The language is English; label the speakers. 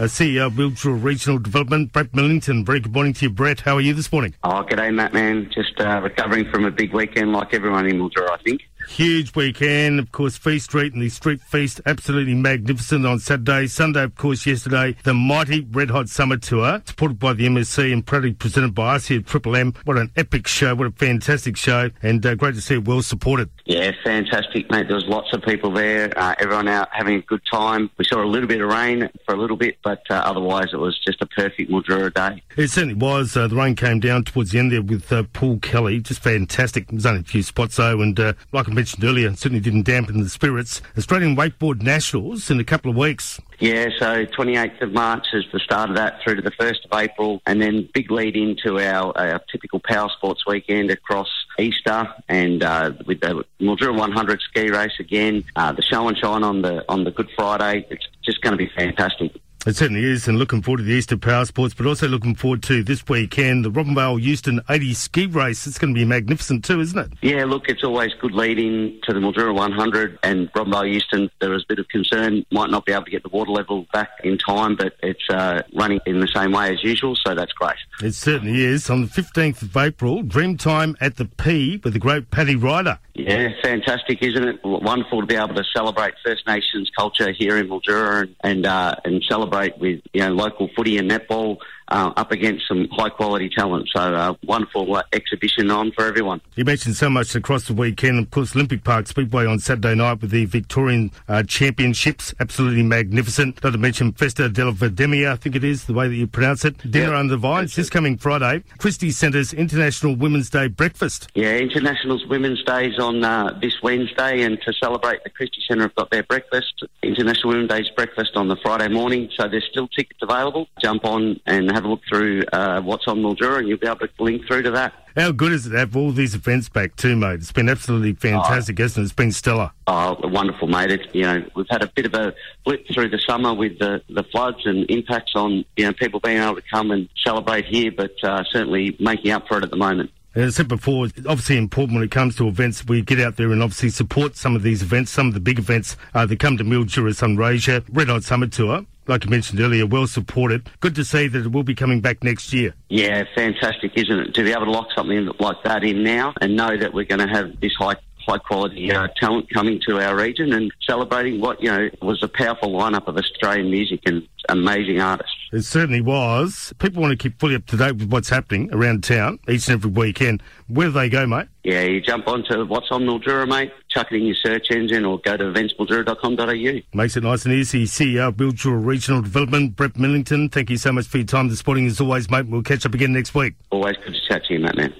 Speaker 1: uh, CEO of Mildura Regional Development, Brett Millington. Very good morning to you, Brett. How are you this morning?
Speaker 2: Oh, g'day, Matt, man. Just uh, recovering from a big weekend like everyone in Mildura, I think.
Speaker 1: Huge weekend, of course, Feast Street and the Street Feast, absolutely magnificent on Saturday. Sunday, of course, yesterday, the mighty Red Hot Summer Tour, supported by the MSC and proudly presented by us here at Triple M. What an epic show, what a fantastic show, and uh, great to see it well supported.
Speaker 2: Yeah, fantastic, mate. There was lots of people there, uh, everyone out having a good time. We saw a little bit of rain for a little bit, but uh, otherwise it was just a perfect Mildura day.
Speaker 1: It certainly was. Uh, the rain came down towards the end there with uh, Paul Kelly, just fantastic. There's only a few spots though, and uh, like I mentioned earlier, certainly didn't dampen the spirits. Australian Wakeboard Nationals in a couple of weeks.
Speaker 2: Yeah, so 28th of March is the start of that through to the 1st of April, and then big lead into our, our typical power sports weekend across Easter, and uh, with the Mildura 100 ski race again, uh, the show and shine on the on the Good Friday. It's just going to be fantastic.
Speaker 1: It certainly is, and looking forward to the Easter Power Sports, but also looking forward to this weekend, the Robinvale Euston 80 ski race. It's going to be magnificent too, isn't it?
Speaker 2: Yeah, look, it's always good leading to the Mildura 100 and Robinvale Euston. There was a bit of concern, might not be able to get the water level back in time, but it's uh, running in the same way as usual, so that's great.
Speaker 1: It certainly is. On the 15th of April, Dreamtime at the P with the great Paddy Ryder.
Speaker 2: Yeah, fantastic, isn't it? Wonderful to be able to celebrate First Nations culture here in Mildura and and, uh, and celebrate with you know local footy and netball uh, up against some high quality talent. So uh, wonderful uh, exhibition on for everyone.
Speaker 1: You mentioned so much across the weekend. Of course, Olympic Park Speedway on Saturday night with the Victorian uh, Championships, absolutely magnificent. Not to mention Festa della Vendemmia, I think it is the way that you pronounce it. Dinner
Speaker 2: Yep.
Speaker 1: under the vines this coming Friday. Christie Centre's International Women's Day breakfast.
Speaker 2: Yeah, International's Women's Day's on uh, this Wednesday, and to celebrate, the Christie Centre have got their breakfast, International Women's Day's breakfast on the Friday morning. So there's still tickets available. Jump on and have a look through uh, what's on Mildura, and you'll be able to link through to that.
Speaker 1: How good is it to have all these events back too, mate? It's been absolutely fantastic, hasn't it? It's been stellar.
Speaker 2: Oh, wonderful, mate. It's, you know, we've had a bit of a blip through the summer with the, the floods and impacts on, you know, people being able to come and celebrate here, but uh, certainly making up for it at the moment.
Speaker 1: As I said before, it's obviously important when it comes to events, we get out there and obviously support some of these events, some of the big events uh, that come to Mildura Sunraysia, Red Hot Summer Tour. Like you mentioned earlier, well supported. Good to see that it will be coming back next year.
Speaker 2: Yeah, fantastic, isn't it? To be able to lock something like that in now and know that we're going to have this high high quality uh, talent coming to our region and celebrating what you know was a powerful lineup of Australian music and amazing artists.
Speaker 1: It certainly was. People want to keep fully up to date with what's happening around town each and every weekend. Where do they go, mate?
Speaker 2: Yeah, you jump onto what's on Mildura, mate. Chuck it in your search engine or go to eventsmildura.com.au.
Speaker 1: Makes it nice and easy. CEO of Mildura Regional Development, Brett Millington. Thank you so much for your time this morning as always, mate. We'll catch up again next week.
Speaker 2: Always good to chat to you, Matt, man.